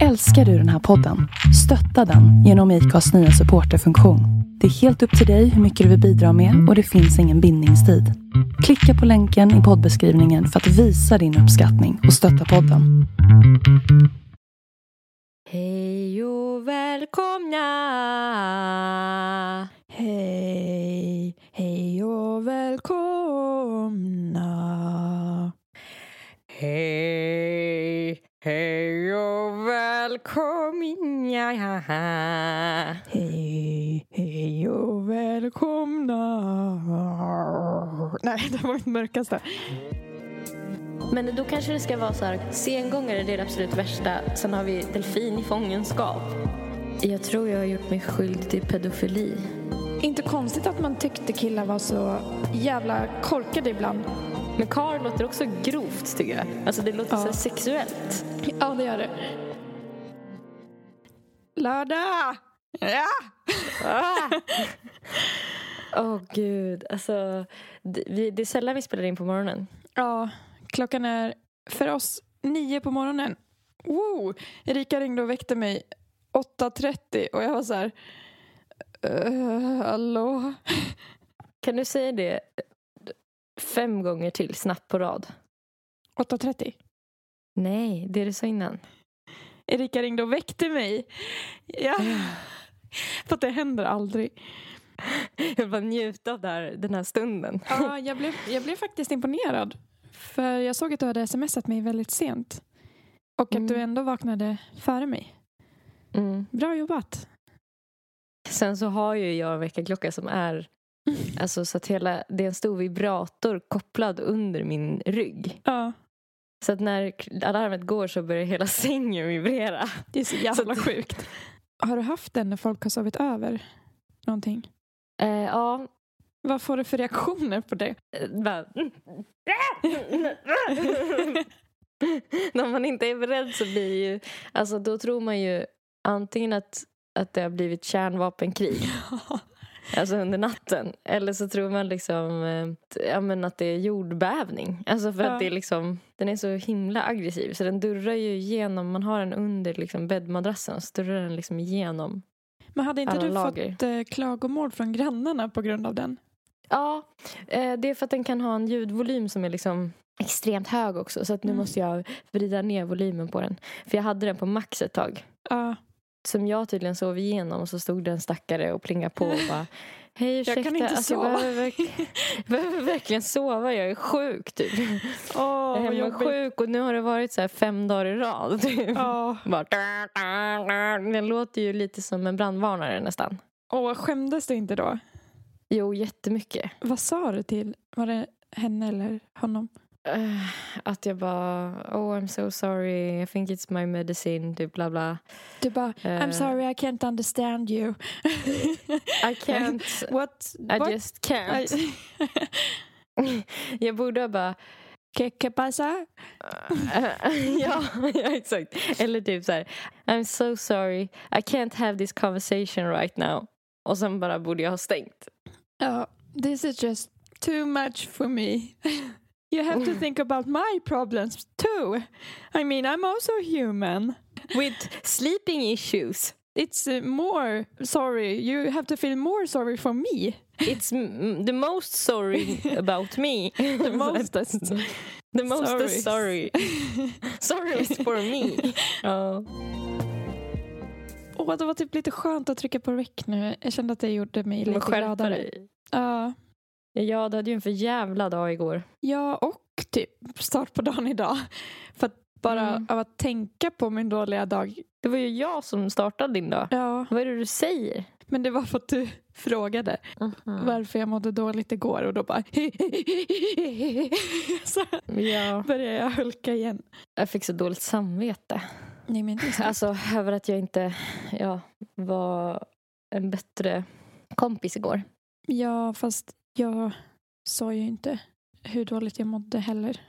Älskar du den här podden? Stötta den genom IKAs nya supporterfunktion. Det är helt upp till dig hur mycket du vill bidra med och det finns ingen bindningstid. Klicka på länken i poddbeskrivningen för att visa din uppskattning och stötta podden. Hej och välkomna! Hej, hej och välkomna. Hej, hej och välkomna! Hej, hej och välkomna. Nej, det var mitt mörkaste. Men då kanske det ska vara så här, sengångare det är det absolut värsta. Sen har vi delfin i fångenskap. Jag tror jag har gjort mig skyldig till pedofili. Inte konstigt att man tyckte killar var så jävla korkade ibland. Men Karl låter också grovt tycker jag. Alltså det låter Ja. så sexuellt. Ja, det gör det. Lördag! Ja! Åh gud, alltså det, vi, det är sällan vi spelar in på morgonen. Ja, klockan är för oss nio på morgonen. Wow! Erika ringde och väckte mig 8.30 och jag var så här... Uh, hallå? Kan du säga det fem gånger till snabbt på rad? 8.30? Nej, det du sa innan. Erika ringde och väckte mig. Ja. För att det händer aldrig. Jag bara njuta av det här, den här stunden. Ja, jag, blev, jag blev faktiskt imponerad. För jag såg att du hade smsat mig väldigt sent. Och att Mm. du ändå vaknade före mig. Mm. Bra jobbat. Sen så har ju jag en väckarklocka som är Alltså så att hela, det är en stor vibrator kopplad under min rygg. Ja, Så att när alarmet går så börjar hela sängen vibrera. det är så jävla Så- sjukt. Har du haft den när folk har sovit över? Någonting? Eh, ja, Vad får du för reaktioner på det? eh, bara... när man inte är beredd så blir ju... Alltså då tror man ju antingen att, att det har blivit kärnvapenkrig alltså under natten. Eller så tror man liksom eh, ja, men att det är jordbävning. Alltså för Ja. att det är liksom, den är så himla aggressiv. Så den durrar ju igenom, man har den under liksom bäddmadrassen och så durrar den liksom igenom. Men hade inte du lager. fått eh, klagomål från grannarna på grund av den? Ja, eh, det är för att den kan ha en ljudvolym som är liksom extremt hög också. Så att nu Mm. måste jag vrida ner volymen på den. För jag hade den på max ett tag. Ja. Som jag tydligen sov igenom och så stod det en stackare och plingade på och bara Hej ursäkta, Jag kan inte alltså, sova. jag behöver, verk- jag behöver verkligen sova, jag är sjuk typ. Åh, jag är hemma sjuk och nu har det varit så här fem dagar i rad. Typ. Bara, den låter ju lite som en brandvarnare nästan. Åh, skämdes du inte då? Jo, jättemycket. Vad sa du till? Var det henne eller honom? Eh, att jag bara, oh I'm so sorry, I think it's my medicine, typ bla bla. Du bara, I'm Eh. sorry I can't understand you. I can't, What? I what? just can't. jag borde ha bara, ¿Qué, qué pasa? ja, ja, exakt. Eller typ så här, I'm so sorry, I can't have this conversation right now. Och sen bara borde jag ha stängt. Ja, this is just too much for me. You have to think about my problems too. I mean, I'm also human. With sleeping issues. It's uh, more sorry. You have to feel more sorry for me. It's the most sorry about me. The mostest. the most Sorry. sorry. Sorry for me. Ja. Åh, det var typ lite skönt att trycka på rec nu. Jag kände att det gjorde mig lite gladare. Ja, Ja, du hade ju en för jävla dag igår. ja, och typ start på dagen idag. För att bara Mm. av att tänka på min dåliga dag. Det var ju jag som startade din dag. Ja, Vad är det du säger? men det var för att du frågade varför jag mådde dåligt igår och då bara så Ja. började jag hulka igen. Jag fick så dåligt samvete. Nej, men det. Alltså över att jag inte ja, var en bättre kompis igår. Ja, fast jag sa ju inte hur dåligt jag mådde heller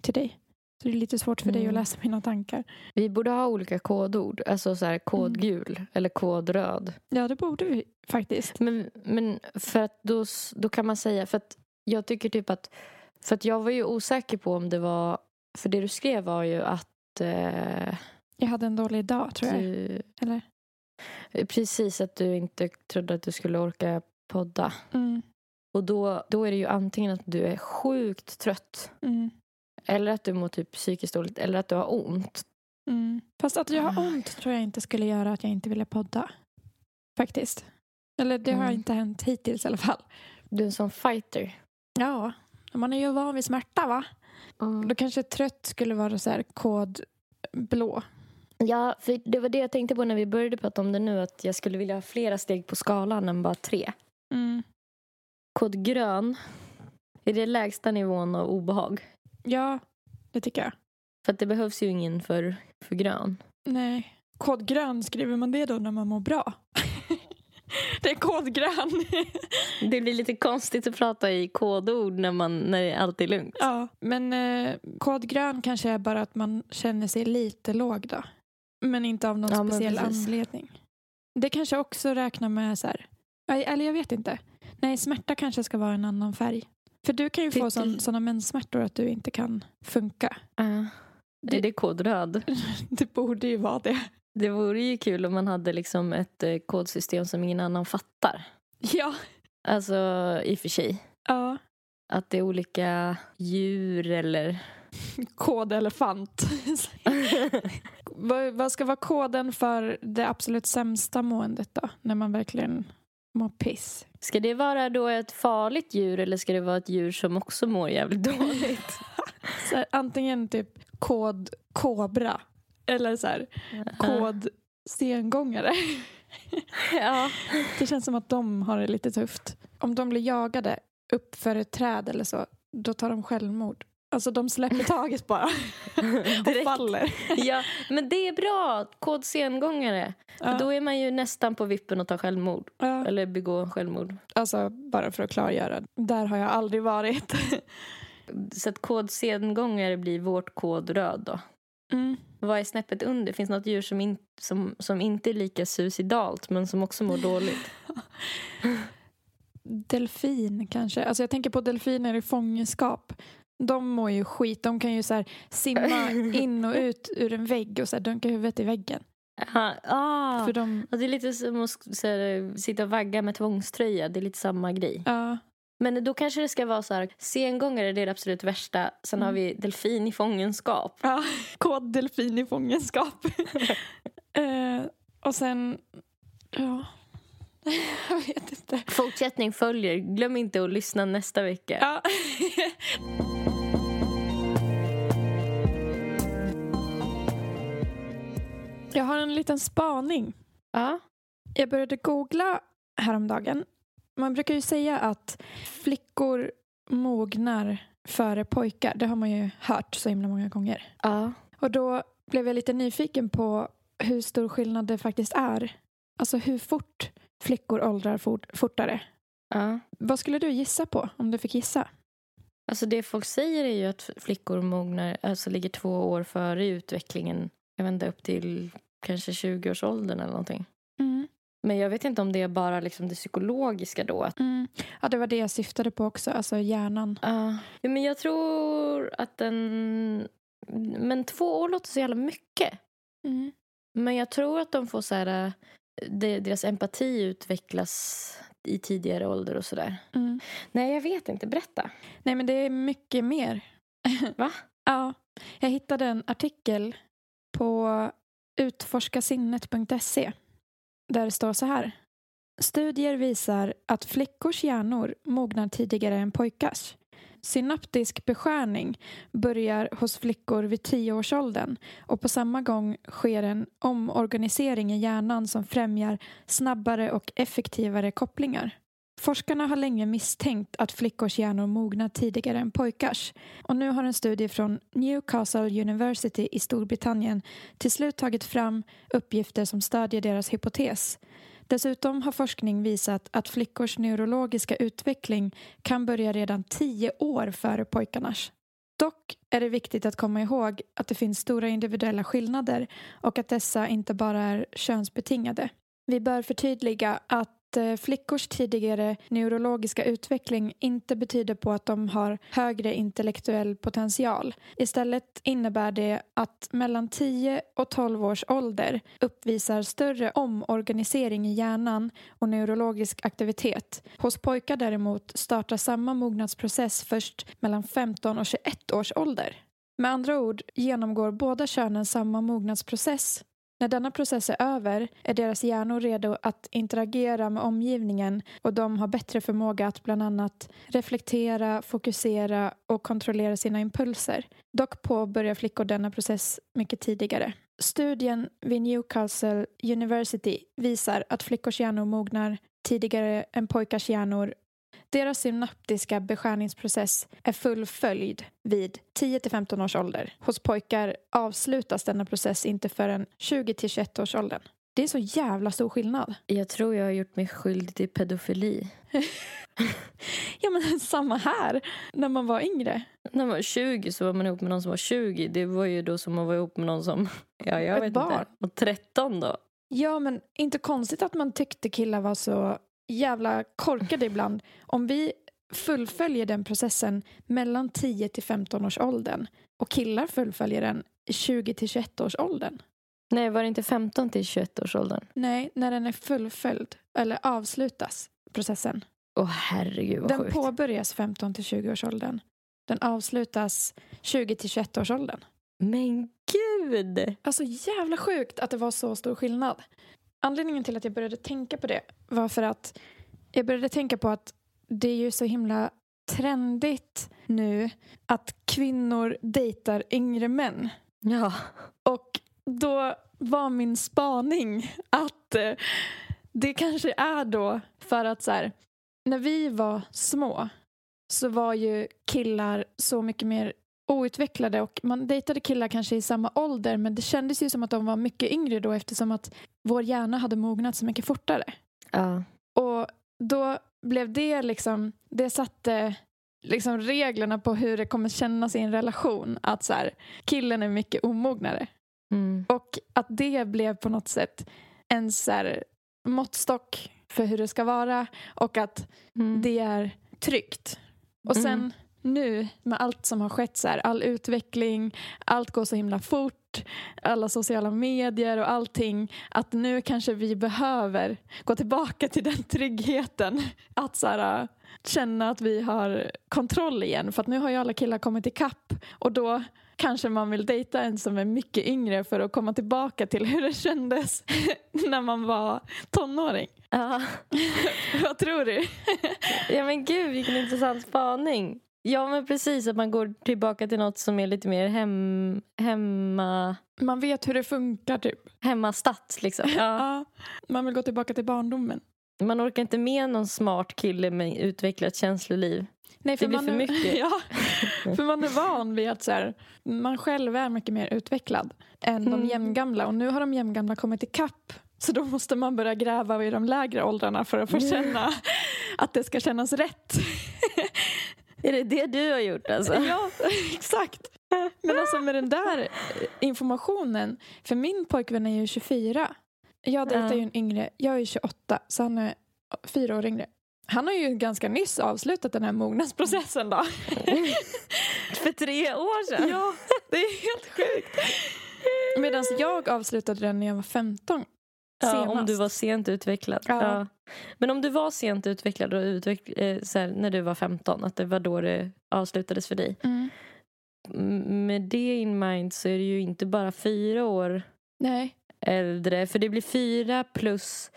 till dig. Så det är lite svårt för dig att Mm. läsa mina tankar. Vi borde ha olika kodord. Alltså så här kodgul eller kodröd. Ja, det borde vi faktiskt. Men, men för att då, då kan man säga, för att jag tycker typ att, för att jag var ju osäker på om det var, för det du skrev var ju att, eh, Jag hade en dålig dag tror jag. Du, Eller? precis, att du inte trodde att du skulle orka podda. Mm. Och då, då är det ju antingen att du är sjukt trött Mm. eller att du mår typ psykiskt dåligt eller att du har ont. Mm. Fast att jag har Ah. ont tror jag inte skulle göra att jag inte ville podda. Faktiskt. Eller det har Mm. inte hänt hittills i alla fall. Du är en sån fighter. Ja, man är ju van vid smärta va? Då kanske trött skulle vara så här kod blå. Ja, för det var det jag tänkte på när vi började prata om det nu. Att jag skulle vilja ha flera steg på skalan än bara tre. Mm. Kod grön är det lägsta nivån av obehag. Ja, det tycker jag. För att det behövs ju ingen för, för grön. Nej. Kod grön, skriver man det då när man mår bra? det är kod grön. Det blir lite konstigt att prata i kodord när, man, när allt är lugnt. ja, men eh, kod grön kanske är bara att man känner sig lite låg då. Men inte av någon Ja, speciell anledning. Det kanske också räknar med så här, eller jag vet inte. Nej, smärta kanske ska vara en annan färg. För du kan ju få Tycker- sådana menssmärtor att du inte kan funka. Uh, Det- är det kod röd? Det borde ju vara det. Det vore ju kul om man hade liksom ett eh, kodsystem som ingen annan fattar. Ja. Alltså i och för sig. Ja. Att det är olika djur eller... Kod elefant. vad, vad ska vara koden för det absolut sämsta måendet då? När man verkligen mår piss. Ska det vara då ett farligt djur eller ska det vara ett djur som också mår jävligt dåligt? Så här, antingen typ kod kobra eller så här, kod sengångare. ja. Det känns som att de har det lite tufft. Om de blir jagade upp för ett träd eller så, då tar de självmord. Alltså de släpper taget bara och faller. ja, men det är bra. Kod sengångare. För Ja. då är man ju nästan på vippen att ta självmord. Ja. Eller begå självmord. Alltså bara för att klargöra, där har jag aldrig varit. Så att kod sengångare blir vårt kod röd då. Mm. Vad är snäppet under? Finns något djur som, in, som, som inte är lika suicidalt men som också mår dåligt? Delfin kanske. Alltså jag tänker på delfiner i fångenskap. De mår ju skit. De kan ju så här simma in och ut ur en vägg och så här dunka huvudet i väggen. Ah, ah. För de, Ja, det är lite som att så här, sitta och vagga med tvångströja. Det är lite samma grej. ja, Men då kanske det ska vara så här, sengångare det är det absolut värsta. Sen Mm. har vi delfin i fångenskap. ja, kod delfin i fångenskap. eh, och sen, ja, jag vet inte. Fortsättning följer. Glöm inte att lyssna nästa vecka. Ja. Jag har en liten spaning. Ja. Jag började googla häromdagen. Man brukar ju säga att flickor mognar före pojkar. Det har man ju hört så himla många gånger. ja. Och då blev jag lite nyfiken på hur stor skillnad det faktiskt är. Alltså hur fort flickor åldrar fort, fortare. ja. Vad skulle du gissa på om du fick gissa? Alltså det folk säger är ju att flickor mognar, alltså ligger två år före i utvecklingen. Jag vet inte, upp till kanske 20-årsåldern eller någonting. Mm. Men jag vet inte om det är bara liksom det psykologiska då. Att, Mm. Ja, det var det jag syftade på också. Alltså hjärnan. Ja, men jag tror att den... Men två år låter så jävla mycket. Mm. Men jag tror att de får så här... det- Deras empati utvecklas i tidigare ålder och sådär. Mm. Nej, jag vet inte. Berätta. Nej, men det är mycket mer. Va? Ja. Jag hittade en artikel på utforskasinnet.se där det står så här. Studier visar att flickors hjärnor mognar tidigare än pojkars. Synaptisk beskärning börjar hos flickor vid tioårsåldern och på samma gång sker en omorganisering i hjärnan som främjar snabbare och effektivare kopplingar. Forskarna har länge misstänkt att flickors hjärnor mognar tidigare än pojkars och nu har en studie från Newcastle University i Storbritannien till slut tagit fram uppgifter som stödjer deras hypotes. Dessutom har forskning visat att flickors neurologiska utveckling kan börja redan tio år före pojkarnas. Dock är det viktigt att komma ihåg att det finns stora individuella skillnader och att dessa inte bara är könsbetingade. Vi bör förtydliga att Eh, flickors tidigare neurologiska utveckling inte betyder på att de har högre intellektuell potential. Istället innebär det att mellan 10 och 12 års ålder uppvisar större omorganisering i hjärnan och neurologisk aktivitet. Hos pojkar däremot startar samma mognadsprocess först mellan 15 och 21 års ålder. Med andra ord genomgår båda könen samma mognadsprocess när denna process är över är deras hjärnor redo att interagera med omgivningen och de har bättre förmåga att bland annat reflektera, fokusera och kontrollera sina impulser. Dock påbörjar flickor denna process mycket tidigare. Studien vid Newcastle University visar att flickors hjärnor mognar tidigare än pojkars hjärnor deras synaptiska beskärningsprocess är fullföljd vid 10-15 års ålder. Hos pojkar avslutas denna process inte förrän 20-21 års åldern. Det är så jävla stor skillnad. Jag tror jag har gjort mig skyldig till pedofili. ja men samma här, när man var yngre. När man var 20 så var man ihop med någon som var 20. Det var ju då som man var ihop med någon som, ja jag Ett vet barn. inte, och 13 då. Ja men inte konstigt att man tyckte killar var så jävla korkade ibland. Om vi fullföljer den processen mellan 10 till 15 års åldern och killar fullföljer den i 20 till 21 års åldern. Nej, var det inte 15 till 21 års åldern? Nej, när den är fullföljd eller avslutas processen. Åh herregud vad Den sjukt. påbörjas 15 till 20 års åldern. Den avslutas 20 till 21 års åldern. Men gud! Alltså jävla sjukt att det var så stor skillnad. Anledningen till att jag började tänka på det var för att jag började tänka på att det är ju så himla trendigt nu att kvinnor dejtar yngre män. Ja. Och då var min spaning att eh, det kanske är då för att så här, när vi var små så var ju killar så mycket mer outvecklade och man dejtade killar kanske i samma ålder men det kändes ju som att de var mycket yngre då eftersom att vår hjärna hade mognat så mycket fortare. ja. Och då blev det liksom, det satte liksom reglerna på hur det kommer kännas i en relation. Att så här, killen är mycket omognare. Mm. Och att det blev på något sätt en så här, måttstock för hur det ska vara och att Mm. det är tryggt. Och sen Mm. Nu med allt som har skett, så här, all utveckling, allt går så himla fort, alla sociala medier och allting, att nu kanske vi behöver gå tillbaka till den tryggheten. Att så här, känna att vi har kontroll igen. För att nu har ju alla killar kommit ikapp och då kanske man vill dejta en som är mycket yngre för att komma tillbaka till hur det kändes när man var tonåring. Ja. Vad tror du? ja men gud vilken intressant spaning. Ja men precis att man går tillbaka till något som är lite mer hem, hemma, Man vet hur det funkar typ. hemmastat liksom. Ja. Man vill gå tillbaka till barndomen. Man orkar inte med någon smart kille med utvecklat känsloliv. Nej, Det blir man för är, mycket. Ja, för man är van vid att så här, man själv är mycket mer utvecklad än de Mm. jämngamla. Och nu har de jämngamla kommit ikapp. Så då måste man börja gräva i de lägre åldrarna för att få Mm. känna att det ska kännas rätt. Är det det du har gjort alltså? ja, exakt. Men alltså med den där informationen, för min pojkvän är ju 24. Jag dejtar ju en yngre, jag är 28 så han är fyra år yngre. Han har ju ganska nyss avslutat den här mognadsprocessen då. För tre år sedan? Ja, det är helt sjukt. Medan jag avslutade den när jag var 15. Ja, om du var sent utvecklad. Ja. Ja. Men om du var sent utvecklad och utveck- eh, så här, när du var 15, att det var då det avslutades för dig. Mm. Med det in mind så är det ju inte bara fyra år Nej. äldre. För det blir fyra plus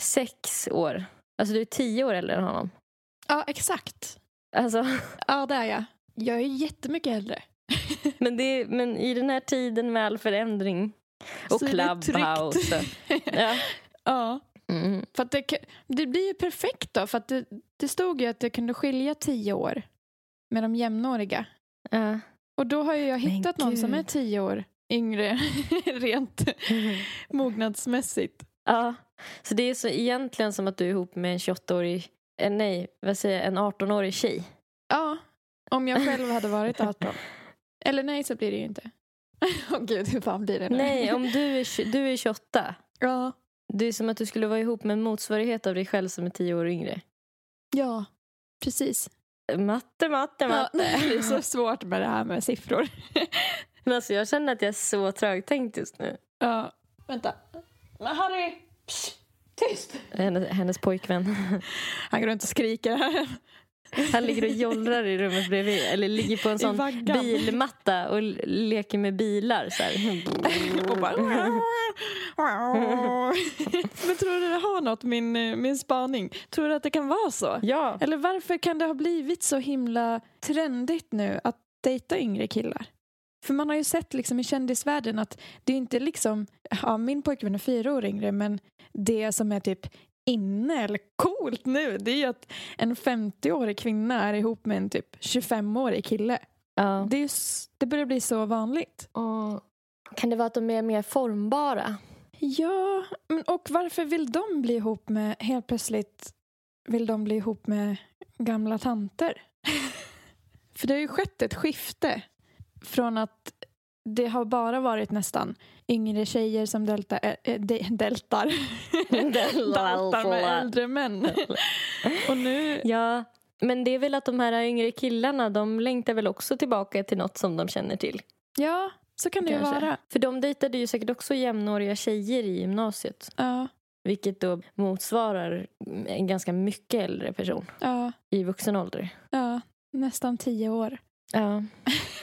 sex år. Alltså du är tio år äldre än honom. Ja, exakt. Alltså, Ja, det är jag. Jag är jättemycket äldre. men, det, men i den här tiden med all förändring och Så är det clubhouse. ja. Ja. Mm. För att det, det blir ju perfekt då. För att det, det stod ju att det kunde skilja tio år med de jämnåriga. Ja. Och då har ju jag hittat någon som är tio år yngre rent mognadsmässigt. Ja, så det är så egentligen som att du är ihop med en 28-årig, eh, nej, vad säger jag, en 18-årig tjej. Ja, om jag själv hade varit 18. Eller nej, så blir det ju inte. Åh gud, hur fan blir det nu? Nej, om du är, du är 28, Ja, Det är som att du skulle vara ihop med en motsvarighet av dig själv som är tio år yngre. Ja, precis. Matte, matte, Ja, matte. det är så svårt med det här med siffror. Men alltså, jag känner att jag är så trögtänkt just nu. Ja, vänta. Men Harry! Psh, tyst! Hennes, hennes pojkvän. Han går runt och skriker här. Han ligger och jollrar i rummet bredvid. Eller ligger på en sån bilmatta och leker med bilar. Så här. Och bara... Men tror du det har något, min, min spaning? Tror du att det kan vara så? Ja. Eller varför kan det ha blivit så himla trendigt nu att dejta yngre killar? För man har ju sett liksom i kändisvärlden att det är inte liksom, ja min pojkvän är fyra år yngre men det som är typ inne eller coolt nu det är ju att en 50-årig kvinna är ihop med en typ 25-årig kille. ja. Det, är det börjar bli så vanligt. Och kan det vara att de är mer formbara? Ja, men och varför vill de bli ihop med, helt plötsligt vill de bli ihop med gamla tanter? För det har ju skett ett skifte från att det har bara varit nästan yngre tjejer som delta, äh, de, deltar. daltar med äldre män. Och nu, Ja, men det är väl att de här yngre killarna de längtar väl också tillbaka till något som de känner till. ja, så kan det ju vara. För de dejtade ju säkert också jämnåriga tjejer i gymnasiet. Ja, Vilket då motsvarar en ganska mycket äldre person ja, i vuxen ålder. ja, nästan tio år. Ja.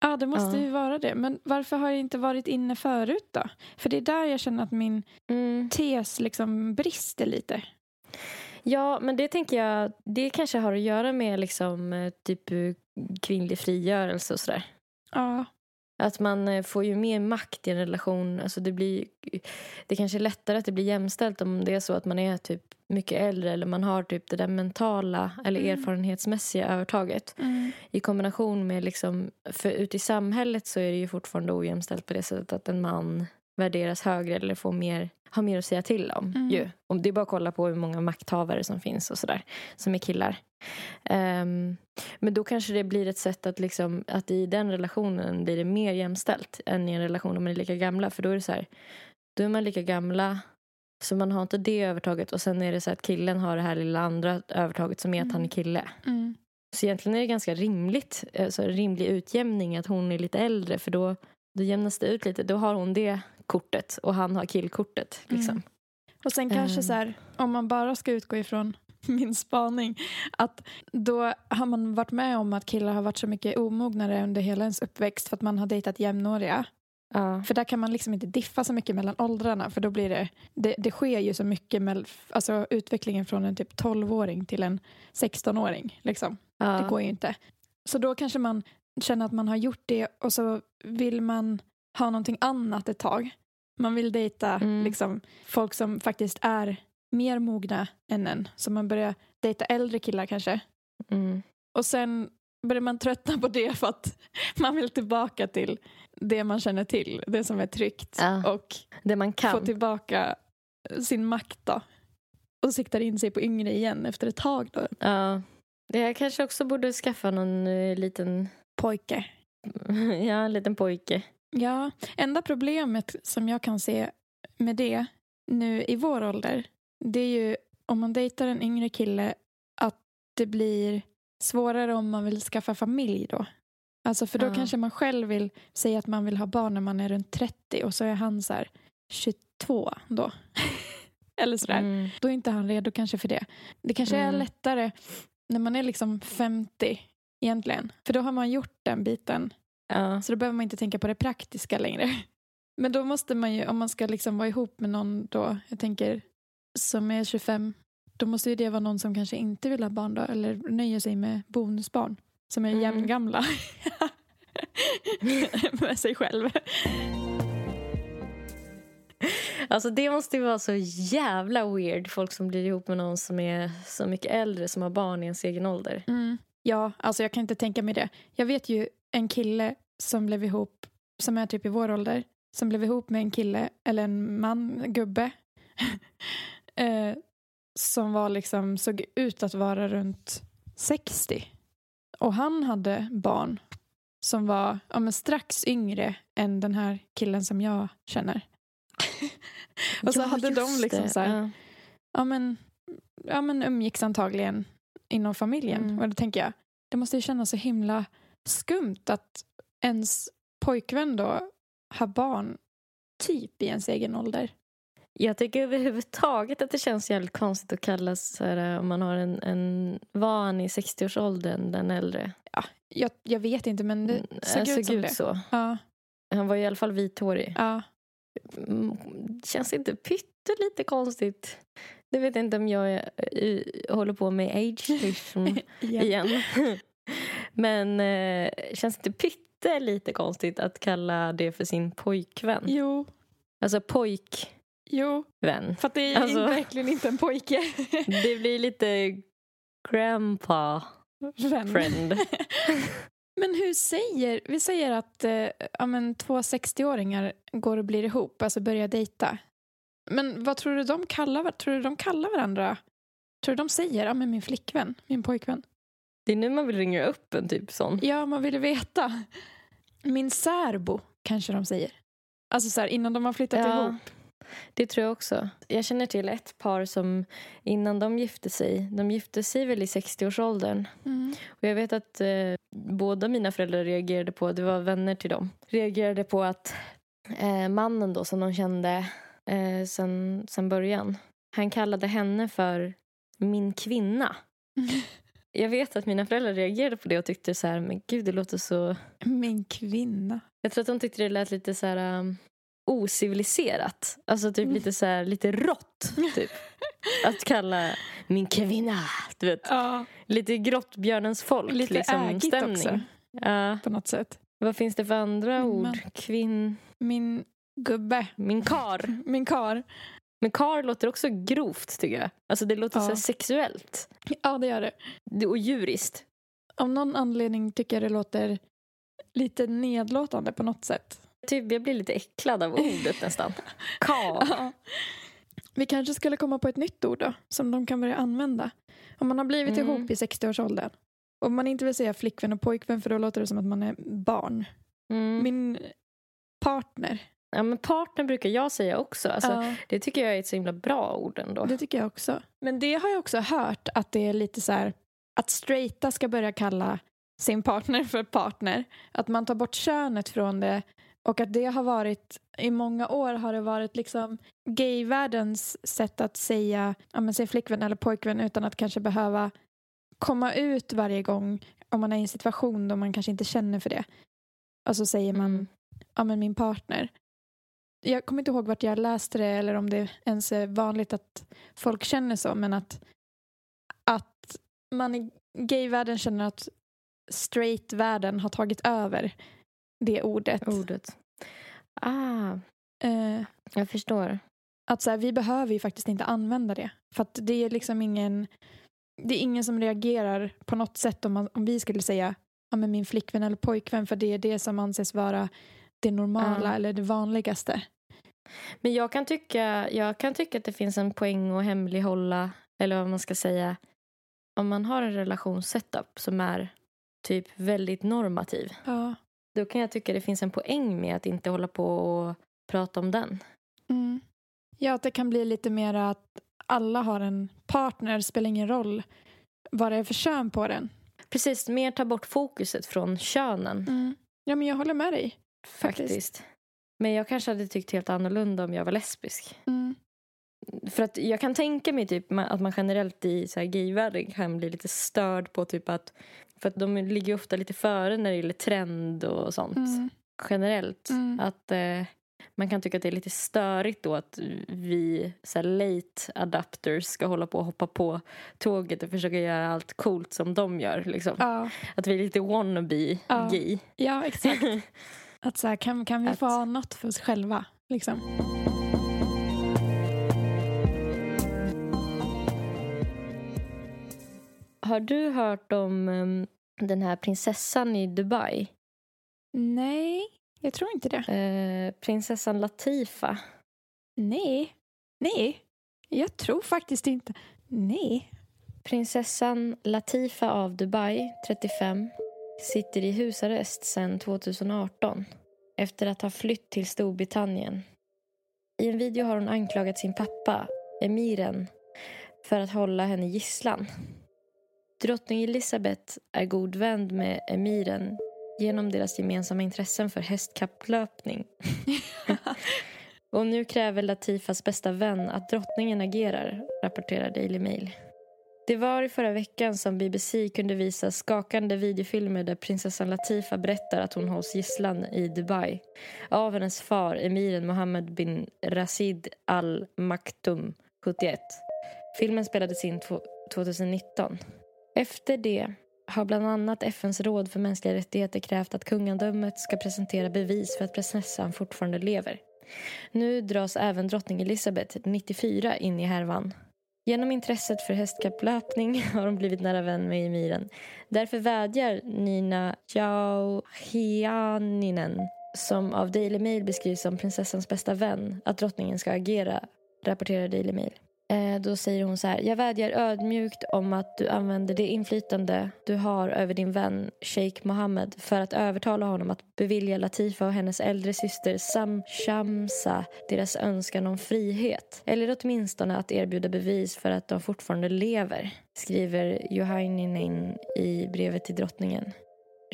Ja, det måste ju vara det. Men varför har det inte varit inne förut då? För det är där jag känner att min Mm. tes liksom brister lite. Ja, men det tänker jag, det kanske har att göra med liksom eh, typ eh, kvinnlig frigörelse och sådär. Ja, Att man eh, får ju mer makt i en relation. Alltså det, blir, det kanske är lättare att det blir jämställt om det är så att man är typ mycket äldre eller man har typ det där mentala eller Mm. erfarenhetsmässiga övertaget i kombination med liksom, för ute i samhället så är det ju fortfarande ojämställt på det sättet att en man värderas högre eller får mer, har mer att säga till om. Mm. Ju. Om det är bara att kolla på hur många makthavare som finns och sådär, som är killar. Ehm, men då kanske det blir ett sätt att, liksom, att i den relationen blir det mer jämställt än i en relation om man är lika gamla. För då är det så här, då är man lika gamla så man har inte det övertaget och sen är det så att killen har det här lilla andra övertaget som är att han är kille. Mm. Så egentligen är det ganska rimligt, alltså rimlig utjämning att hon är lite äldre för då, då jämnas det ut lite. Då har hon det kortet och han har killkortet. Liksom. Mm. Och sen kanske Ehm. så här, om man bara ska utgå ifrån min spaning, att då har man varit med om att killar har varit så mycket omognare under hela ens uppväxt för att man har dejtat jämnåriga. Ja. För där kan man liksom inte diffa så mycket mellan åldrarna för då blir det, det, det sker ju så mycket med alltså utvecklingen från en typ 12-åring till en 16-åring. Liksom. Det Ja. går ju inte. Så då kanske man känner att man har gjort det och så vill man ha någonting annat ett tag. Man vill dejta Mm. liksom, folk som faktiskt är mer mogna än en. Så man börjar dejta äldre killar kanske. Mm. Och sen börjar man tröttna på det för att man vill tillbaka till det man känner till. Det som är tryggt. Ja. Och Det man få kan. tillbaka sin makt då. Och siktar in sig på yngre igen efter ett tag då. Ja. Jag kanske också borde skaffa någon eh, liten, Pojke. ja, en liten pojke. Ja, enda problemet som jag kan se med det nu i vår ålder det är ju om man dejtar en yngre kille att det blir svårare om man vill skaffa familj då. Alltså för då Ja. kanske man själv vill säga att man vill ha barn när man är runt 30 och så är han så här 22 då. Eller sådär. Mm. Då är inte han redo kanske för det. Det kanske är Mm. lättare när man är liksom 50 egentligen. För då har man gjort den biten Ja. så då behöver man inte tänka på det praktiska längre. Men då måste man ju, om man ska liksom vara ihop med någon då, jag tänker som är 25, då måste ju det vara någon som kanske inte vill ha barn då, eller nöjer sig med bonusbarn som är Mm. jämngamla med sig själv. Alltså det måste ju vara så jävla weird, folk som blir ihop med någon som är så mycket äldre, som har barn i ens egen ålder. Mm. Ja, alltså jag kan inte tänka mig det. Jag vet ju en kille som blev ihop, som är typ i vår ålder, som blev ihop med en kille, eller en man, gubbe, eh, som var liksom, såg ut att vara runt 60. Och han hade barn som var ja, men strax yngre än den här killen som jag känner. Och så Ja, hade de liksom det. så här, Ja. ja men, ja men umgicks antagligen inom familjen. Mm. Och då tänker jag, det måste ju kännas så himla skumt att ens pojkvän då har barn typ i ens egen ålder. Jag tycker överhuvudtaget att det känns jävligt konstigt att kallas så här, om man har en, en var han i 60-årsåldern, den äldre. Jag, jag vet inte men det såg Mm, ut som det. så. Ja, Han var i alla fall vithårig. ja. Mm, Känns inte pyttelite konstigt? Det vet inte om jag är, eh, håller på med Igen. igen. Men eh, känns inte pyttelite konstigt att kalla det för sin pojkvän? Jo, Alltså pojkvän. jo. För att det är Alltså- verkligen inte en pojke. Det blir lite grandpa Vän. friend. Men hur säger, vi säger att eh, ja, men två 60-åringar går och blir ihop, alltså börjar dejta. Men vad tror du de kallar, tror du de kallar varandra? Tror du de säger, ja men min flickvän, min pojkvän? Det är nu man vill ringa upp en typ sån. Ja, man vill veta. Min särbo, kanske de säger. Alltså så här, innan de har flyttat Ja, ihop. det tror jag också. Jag känner till ett par som innan de gifte sig, de gifte sig väl i 60-årsåldern. Mm. Och jag vet att eh, båda mina föräldrar reagerade på, det var vänner till dem, reagerade på att eh, mannen då som de kände eh, sen, sen början, han kallade henne för min kvinna. Jag vet att mina föräldrar reagerade på det och tyckte så här, men gud det låter så... Min kvinna. Jag tror att de tyckte det lät lite så här um, ociviliserat. Alltså typ lite så här, lite rått typ. Att kalla min kvinna, du vet. Ja, Lite grottbjörnens folk lite liksom, ägigt stämning. också Ja. på något sätt. Vad finns det för andra Min ord? man. Kvinn... Min gubbe, Min kar. min kar. Men kar låter också grovt tycker jag. Alltså det låter Ja. så sexuellt. Ja, det gör det. Det- Och djuriskt. Av någon anledning tycker jag det låter lite nedlåtande på något sätt. Typ, jag blir lite äcklad av ordet nästan. Kar. Ja. Vi kanske skulle komma på ett nytt ord då, som de kan börja använda. Om man har blivit Mm. ihop i 60-årsåldern och man inte vill säga flickvän och pojkvän för då låter det som att man är barn. Mm. Min partner. Ja, men partner brukar jag säga också. Alltså, ja, Det tycker jag är ett så himla bra ord ändå. det tycker jag också. Men det har jag också hört att det är lite så här att straighta ska börja kalla sin partner för partner. Att man tar bort könet från det och att det har varit i många år har det varit liksom gayvärldens sätt att säga, ja, men säg flickvän eller pojkvän utan att kanske behöva komma ut varje gång om man är i en situation då man kanske inte känner för det. Och så säger man Mm. ja, men min partner. Jag kommer inte ihåg vart jag läste det eller om det ens är vanligt att folk känner så men att, att man i gayvärlden känner att straight-världen har tagit över det ordet. Ordet. Ah, Eh, jag förstår. att så här, vi behöver ju faktiskt inte använda det. För att det är liksom ingen det är ingen som reagerar på något sätt om, man, om vi skulle säga ja, men min flickvän eller pojkvän för det är det som anses vara det normala Ja. eller det vanligaste. Men jag kan, tycka, jag kan tycka att det finns en poäng att hemlighålla, eller vad man ska säga, om man har en relationssetup som är typ väldigt normativ. Ja. Då kan jag tycka det finns en poäng med att inte hålla på och prata om den. Mm. Ja, att det kan bli lite mer att alla har en partner, spelar ingen roll vad det är för kön på den. Precis, mer ta bort fokuset från könen Ja, men jag håller med dig. Faktiskt. faktiskt. Men jag kanske hade tyckt helt annorlunda om jag var lesbisk. Mm. För att jag kan tänka mig typ att man generellt i så här gayvärlden kan bli lite störd på typ att för att de ligger ofta lite före när det gäller trend och sånt Mm. generellt. Mm. Att eh, man kan tycka att det är lite störigt då att vi så här late adapters ska hålla på och hoppa på tåget och försöka göra allt coolt som de gör. Liksom. Ja. Att vi är lite wannabe Ja. gay. ja, exakt. Att så här, kan, kan vi Att- få ha något för oss själva? Liksom. Har du hört om em, den här prinsessan i Dubai? Nej, jag tror inte det. Eh, prinsessan Latifa. Nej. Nej, jag tror faktiskt inte. Nej. Prinsessan Latifa av Dubai, 35, sitter i husarrest sedan 2018 efter att ha flytt till Storbritannien. I en video har hon anklagat sin pappa, emiren, för att hålla henne gisslan. Drottning Elizabeth är god vän med emiren genom deras gemensamma intressen för hästkapplöpning. Och nu kräver Latifas bästa vän att drottningen agerar, rapporterar Daily Mail. Det var i förra veckan som BBC kunde visa skakande videofilmer där prinsessan Latifa berättar att hon hålls gisslan i Dubai av hennes far, emiren Mohammed bin Rashid Al Maktoum, 71. Filmen spelades in 2019. Efter det har bland annat FNs råd för mänskliga rättigheter krävt att kungadömet ska presentera bevis för att prinsessan fortfarande lever. Nu dras även drottning Elizabeth, 94, in i härvan. Genom intresset för hästkapplöpning har hon blivit nära vän med emiren. Därför vädjar Nina Jauhianinen, som av Daily Mail beskrivs som prinsessans bästa vän, att drottningen ska agera, rapporterar Daily Mail. Eh, då säger hon så här. Jag vädjar ödmjukt om att du använder det inflytande du har över din vän Sheikh Mohammed för att övertala honom att bevilja Latifa och hennes äldre syster Sam Shamsa deras önskan om frihet. Eller åtminstone att erbjuda bevis för att de fortfarande lever, skriver Johaininen i brevet till drottningen.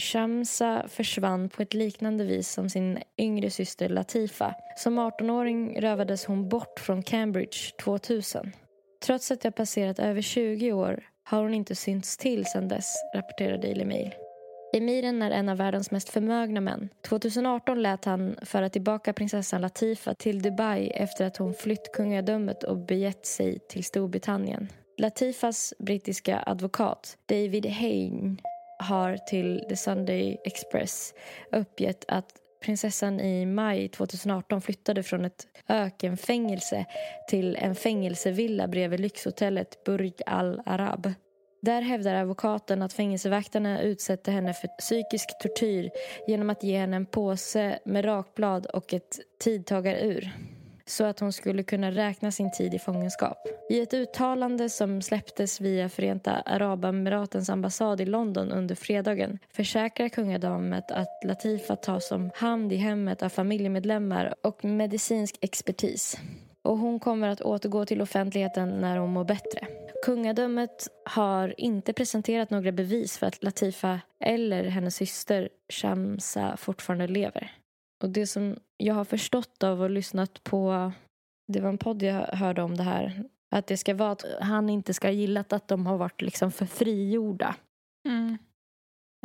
Shamsa försvann på ett liknande vis som sin yngre syster Latifa. Som 18-åring rövades hon bort från Cambridge 2000. Trots att jag passerat över 20 år har hon inte synts till sedan dess, rapporterar Daily Mail. Emiren är en av världens mest förmögna män. 2018 lät han föra tillbaka prinsessan Latifa till Dubai efter att hon flytt kungadömet och begett sig till Storbritannien. Latifas brittiska advokat David Hain har till The Sunday Express uppgett att prinsessan i maj 2018 flyttade från ett ökenfängelse till en fängelsevilla bredvid lyxhotellet Burj Al Arab. Där hävdar advokaten att fängelsevakterna utsätter henne för psykisk tortyr genom att ge henne en påse med rakblad och ett tidtagarur så att hon skulle kunna räkna sin tid i fångenskap. I ett uttalande som släpptes via Förenta Arabemiratens ambassad i London under fredagen försäkrar kungadamet att Latifa tas om hand i hemmet av familjemedlemmar och medicinsk expertis. Och hon kommer att återgå till offentligheten när hon mår bättre. Kungadömet har inte presenterat några bevis för att Latifa eller hennes syster Shamsa fortfarande lever. Och det som jag har förstått av och lyssnat på, det var en podd jag hörde om det här, att det ska vara att han inte ska ha gillat att de har varit liksom för frigjorda. Mm.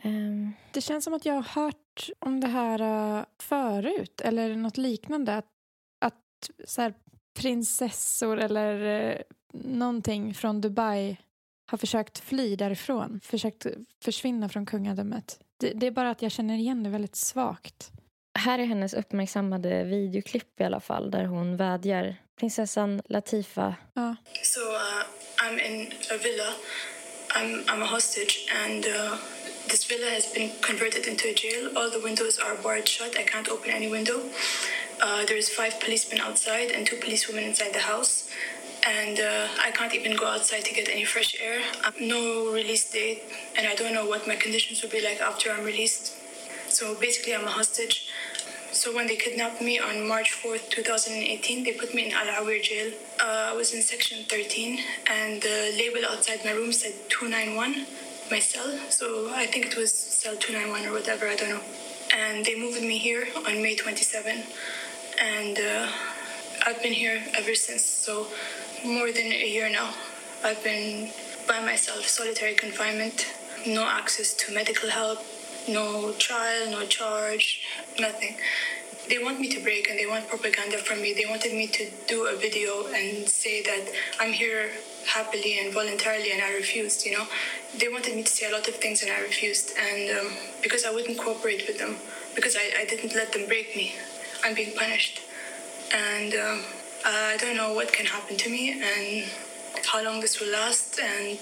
Um. Det känns som att jag har hört om det här uh, förut, eller något liknande. Att, att så här, prinsessor eller uh, någonting från Dubai har försökt fly därifrån, försökt försvinna från kungadömet. Det, det är bara att jag känner igen det väldigt svagt. Här är hennes uppmärksammade videoklipp i alla fall där hon vädjar. Prinsessan Latifa. Ja. So uh, I'm in a villa. I'm, I'm a hostage and uh, this villa has been converted into a jail. All the windows are barred shut. I can't open any window. Uh, there's five policemen outside and two policewomen inside the house. And uh, I can't even go outside to get any fresh air. no release date, and I don't know what my conditions will be like after I'm released. So basically, I'm a hostage. So when they kidnapped me on March 4th, 2018, they put me in Al Awir jail. Uh, I was in section 13, and the label outside my room said 291, my cell. So I think it was cell 291 or whatever, I don't know. And they moved me here on May 27, and uh, I've been here ever since. So more than a year now. I've been by myself, solitary confinement, no access to medical help, no trial, no charge, nothing. They want me to break and they want propaganda from me. They wanted me to do a video and say that I'm here happily and voluntarily, and I refused, you know. They wanted me to say a lot of things and I refused. And um, because I wouldn't cooperate with them, because I, I didn't let them break me, I'm being punished. And um, I don't know what can happen to me and how long this will last. And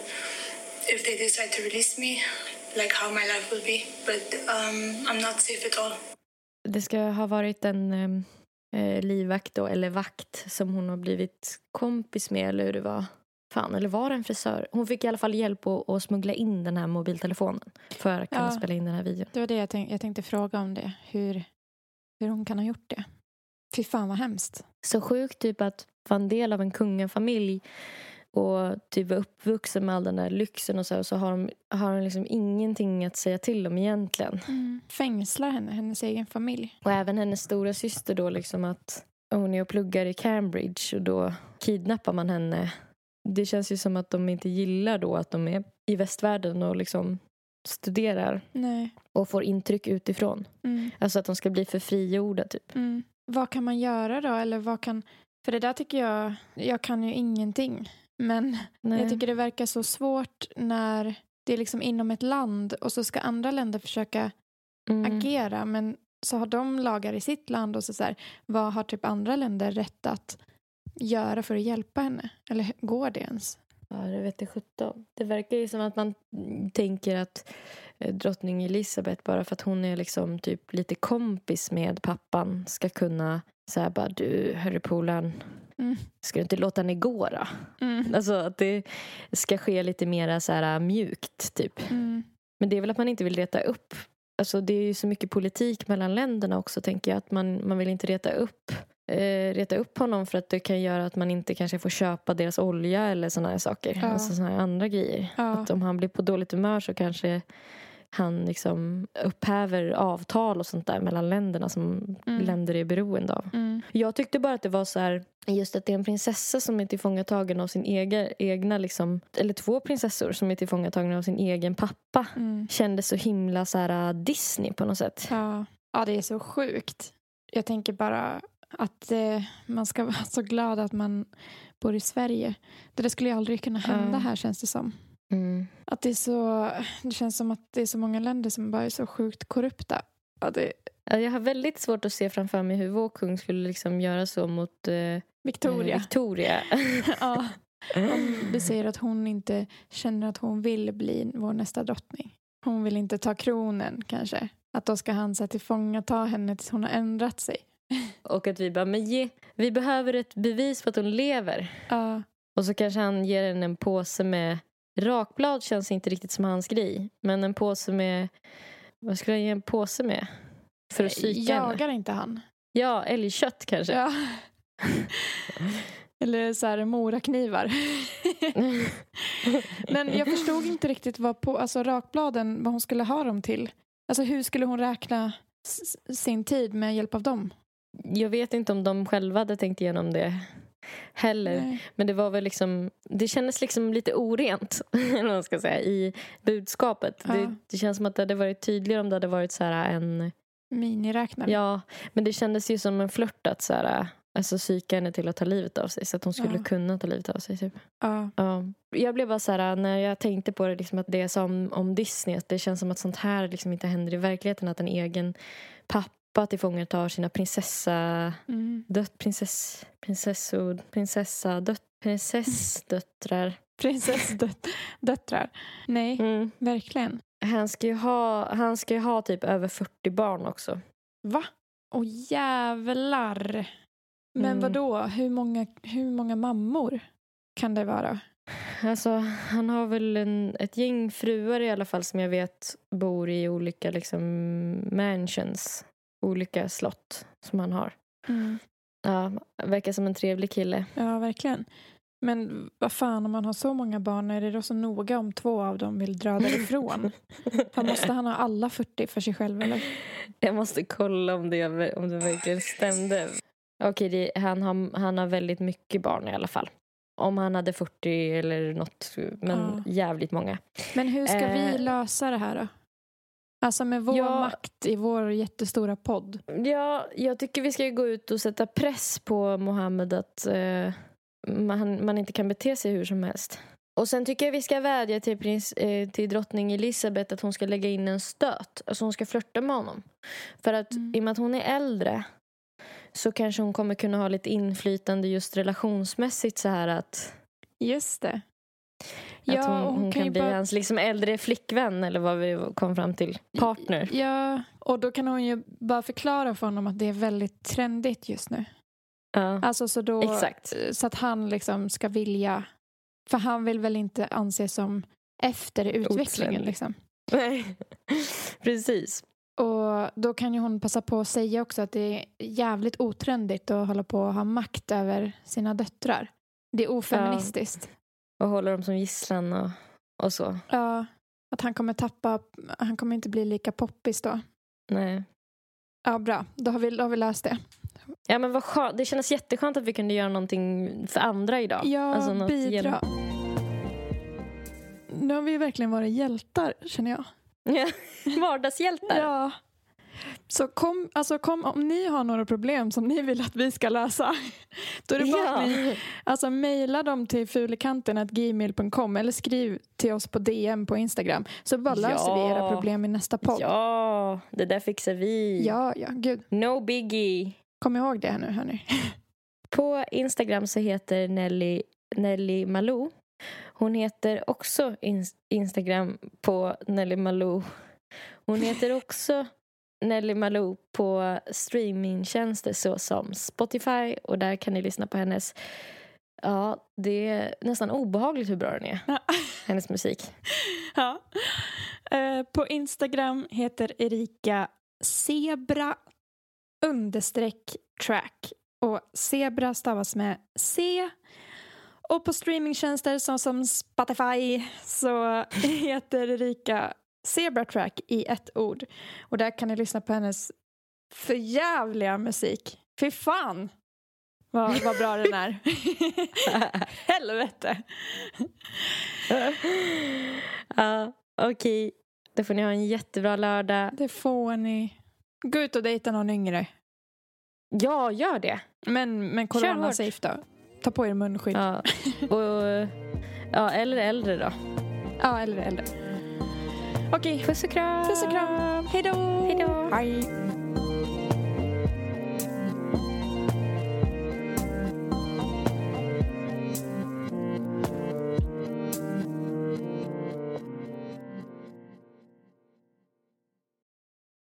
if they decide to release me, like how my life will be. But um, I'm not safe at all. Det ska ha varit en eh, livvakt då, eller vakt som hon har blivit kompis med eller hur det var. Fan, eller var det en frisör? Hon fick i alla fall hjälp att, att smuggla in den här mobiltelefonen för att kunna Ja. spela in den här videon. Det var det jag, tänk, jag tänkte fråga om det. Hur, hur hon kan ha gjort det. Fy fan vad hemskt. Så sjukt typ att vara en del av en kungafamilj och typ vara uppvuxen med all den där lyxen och så, och så har de, har de liksom ingenting att säga till om egentligen. Fängslar henne, hennes egen familj. Och även hennes stora syster då liksom att hon är och pluggar i Cambridge och då kidnappar man henne. Det känns ju som att de inte gillar då att de är i västvärlden och liksom studerar Nej. och får intryck utifrån. Mm. Alltså att de ska bli för frigjorda typ. Mm. Vad kan man göra då? Eller vad kan... För det där tycker jag... Jag kan ju ingenting. Men Nej. jag tycker det verkar så svårt när det är liksom inom ett land och så ska andra länder försöka Mm. agera. Men så har de lagar i sitt land och så, så här, vad har typ andra länder rätt att göra för att hjälpa henne? Eller går det ens? Ja, det vet jag sjutton. Det verkar ju som att man tänker att eh, drottning Elizabeth bara för att hon är liksom typ lite kompis med pappan ska kunna säga bara du, hörru polaren, Mm. ska du inte låta henne gå då? Mm. Alltså att det ska ske lite mer så här mjukt typ. Mm. Men det är väl att man inte vill reta upp. Alltså det är ju så mycket politik mellan länderna också tänker jag. Att man, man vill inte reta upp, eh, reta upp honom för att det kan göra att man inte kanske får köpa deras olja eller såna här saker. Ja. Alltså såna här andra grejer. Ja. Att om han blir på dåligt humör så kanske han liksom upphäver avtal och sånt där mellan länderna som Mm. länder är beroende av. Mm. Jag tyckte bara att det var så här, just att det är en prinsessa som är tillfångatagen av sin egen, egna, liksom, eller två prinsessor som är tillfångatagna av sin egen pappa. Mm. Kändes så himla så här uh, Disney på något sätt. Ja. ja, det är så sjukt. Jag tänker bara att eh, man ska vara så glad att man bor i Sverige. Det där skulle ju aldrig kunna hända Ja. här känns det som. Mm. Att det, är så, det känns som att det är så många länder som bara är så sjukt korrupta. Ja, det, Ja, Jag har väldigt svårt att se framför mig hur vår kung skulle liksom göra så mot eh, Victoria. eh, Victoria. ja. Om vi säger att hon inte känner att hon vill bli vår nästa drottning. Hon vill inte ta kronen kanske. Att då ska han så här, tillfångata henne tills hon har ändrat sig. Och att vi bara, men ge, vi behöver ett bevis på att hon lever. Ja, Och så kanske han ger henne en påse med rakblad känns inte riktigt som hans grej. Men en påse med, vad skulle jag ge en påse med? För att psyka henne? Jagar inte han? Ja, älgkött kanske. Ja. Eller så här moraknivar. Men jag förstod inte riktigt vad på, alltså rakbladen, vad hon skulle ha dem till. Alltså hur skulle hon räkna sin tid med hjälp av dem? Jag vet inte om de själva hade tänkt igenom det heller. Nej. Men det var väl liksom, det kändes liksom lite orent, eller man ska säga, i budskapet. Ja. Det, det känns som att det hade varit tydligare om det hade varit så här en, Miniräknare. ja, men det kändes ju som en flört att så här, alltså psyka henne till att ta livet av sig. Så att hon skulle Ja. kunna ta livet av sig typ. Ja. Ja. Jag blev bara så här, när jag tänkte på det, liksom att det är som om Disney, att det känns som att sånt här liksom inte händer i verkligheten. Att en egen pappa tillfångatar sina prinsessa, Mm. dött, prinsess, prinsessor, prinsessa, dött, prinsessdöttrar. Prinsessdöttrar. Nej, Mm. verkligen. Han ska ju ha, han ska ju ha typ över 40 barn också. Va? Åh jävlar. Men Mm. vad då? Hur många, hur många mammor kan det vara? Alltså, han har väl en, ett gäng fruar i alla fall som jag vet bor i olika liksom mansions. Olika slott som han har. Ja, verkar som en trevlig kille. Ja, verkligen. Men vad fan, om man har så många barn, är det då så noga om två av dem vill dra därifrån? För måste han ha alla 40 för sig själv eller? Jag måste kolla om det, om det verkligen stämde. Okej, det, han, har, han har väldigt mycket barn i alla fall. Om han hade 40 eller något, men Ja. jävligt många. Men hur ska vi Eh. lösa det här då? Alltså med vår Ja. makt i vår jättestora podd. Ja, jag tycker vi ska gå ut och sätta press på Mohammed att eh, man, man inte kan bete sig hur som helst. Och sen tycker jag vi ska vädja till, prins, eh, till drottning Elizabeth att hon ska lägga in en stöt. Alltså hon ska flörta med honom. För att Mm. i och med att hon är äldre så kanske hon kommer kunna ha lite inflytande just relationsmässigt så här att, Just det. Att hon, och hon, kan, ju bli bara- hans liksom äldre flickvän eller vad vi kom fram till. Partner. Ja, och då kan hon ju bara förklara för honom att det är väldigt trendigt just nu. Ja. Alltså så då, Exakt. så att han liksom ska vilja, för han vill väl inte anses som efter utvecklingen liksom. Nej, precis. Och då kan ju hon passa på att säga också att det är jävligt otrendigt att hålla på att ha makt över sina döttrar. Det är ofeministiskt. Och håller dem som gisslan och, och så. Ja. Att han kommer tappa, han kommer inte bli lika poppis då. Nej. Ja, bra. Då har vi, då har vi löst det. Ja men vad skönt. Det kändes jätteskönt att vi kunde göra någonting för andra idag. Ja, Alltså bidra. genom- Nu har vi verkligen varit hjältar, känner jag. Vardagshjältar. Ja. Så kom, alltså kom, om ni har några problem som ni vill att vi ska lösa, då är det bara att ni alltså, mejla dem till fulikanten.gmail.com eller skriv till oss på DM på Instagram. Så bara löser vi era Ja. problem i nästa podd. Ja, det där fixar vi. ja, ja, gud. No biggie. Kom ihåg det här nu, hörni. På Instagram så heter Nelly, Nelly Malou. Hon heter också ins- Instagram på Nelly Malou. Hon heter också Nelly Malou på streamingtjänster såsom Spotify och där kan ni lyssna på hennes Ja, det är nästan obehagligt hur bra den är. Hennes musik. Ja. Eh, på Instagram heter Erika Zebra understreck track. Och Zebra stavas med C. Och på streamingtjänster som, som Spotify så heter Erika Zebra track i ett ord. Och där kan ni lyssna på hennes förjävliga musik. Fy fan vad, vad bra den är. Helvete. ja, okej. Då får ni ha en jättebra lördag. Det får ni. Gå ut och dejta någon yngre. Ja, gör det. Men, men corona safe då. Ta på er munskydd. Ja, Ja, och, ja eller äldre då. eller äldre. Okej, Puss och kram. puss och kram. Hej då. Hej då. Hej.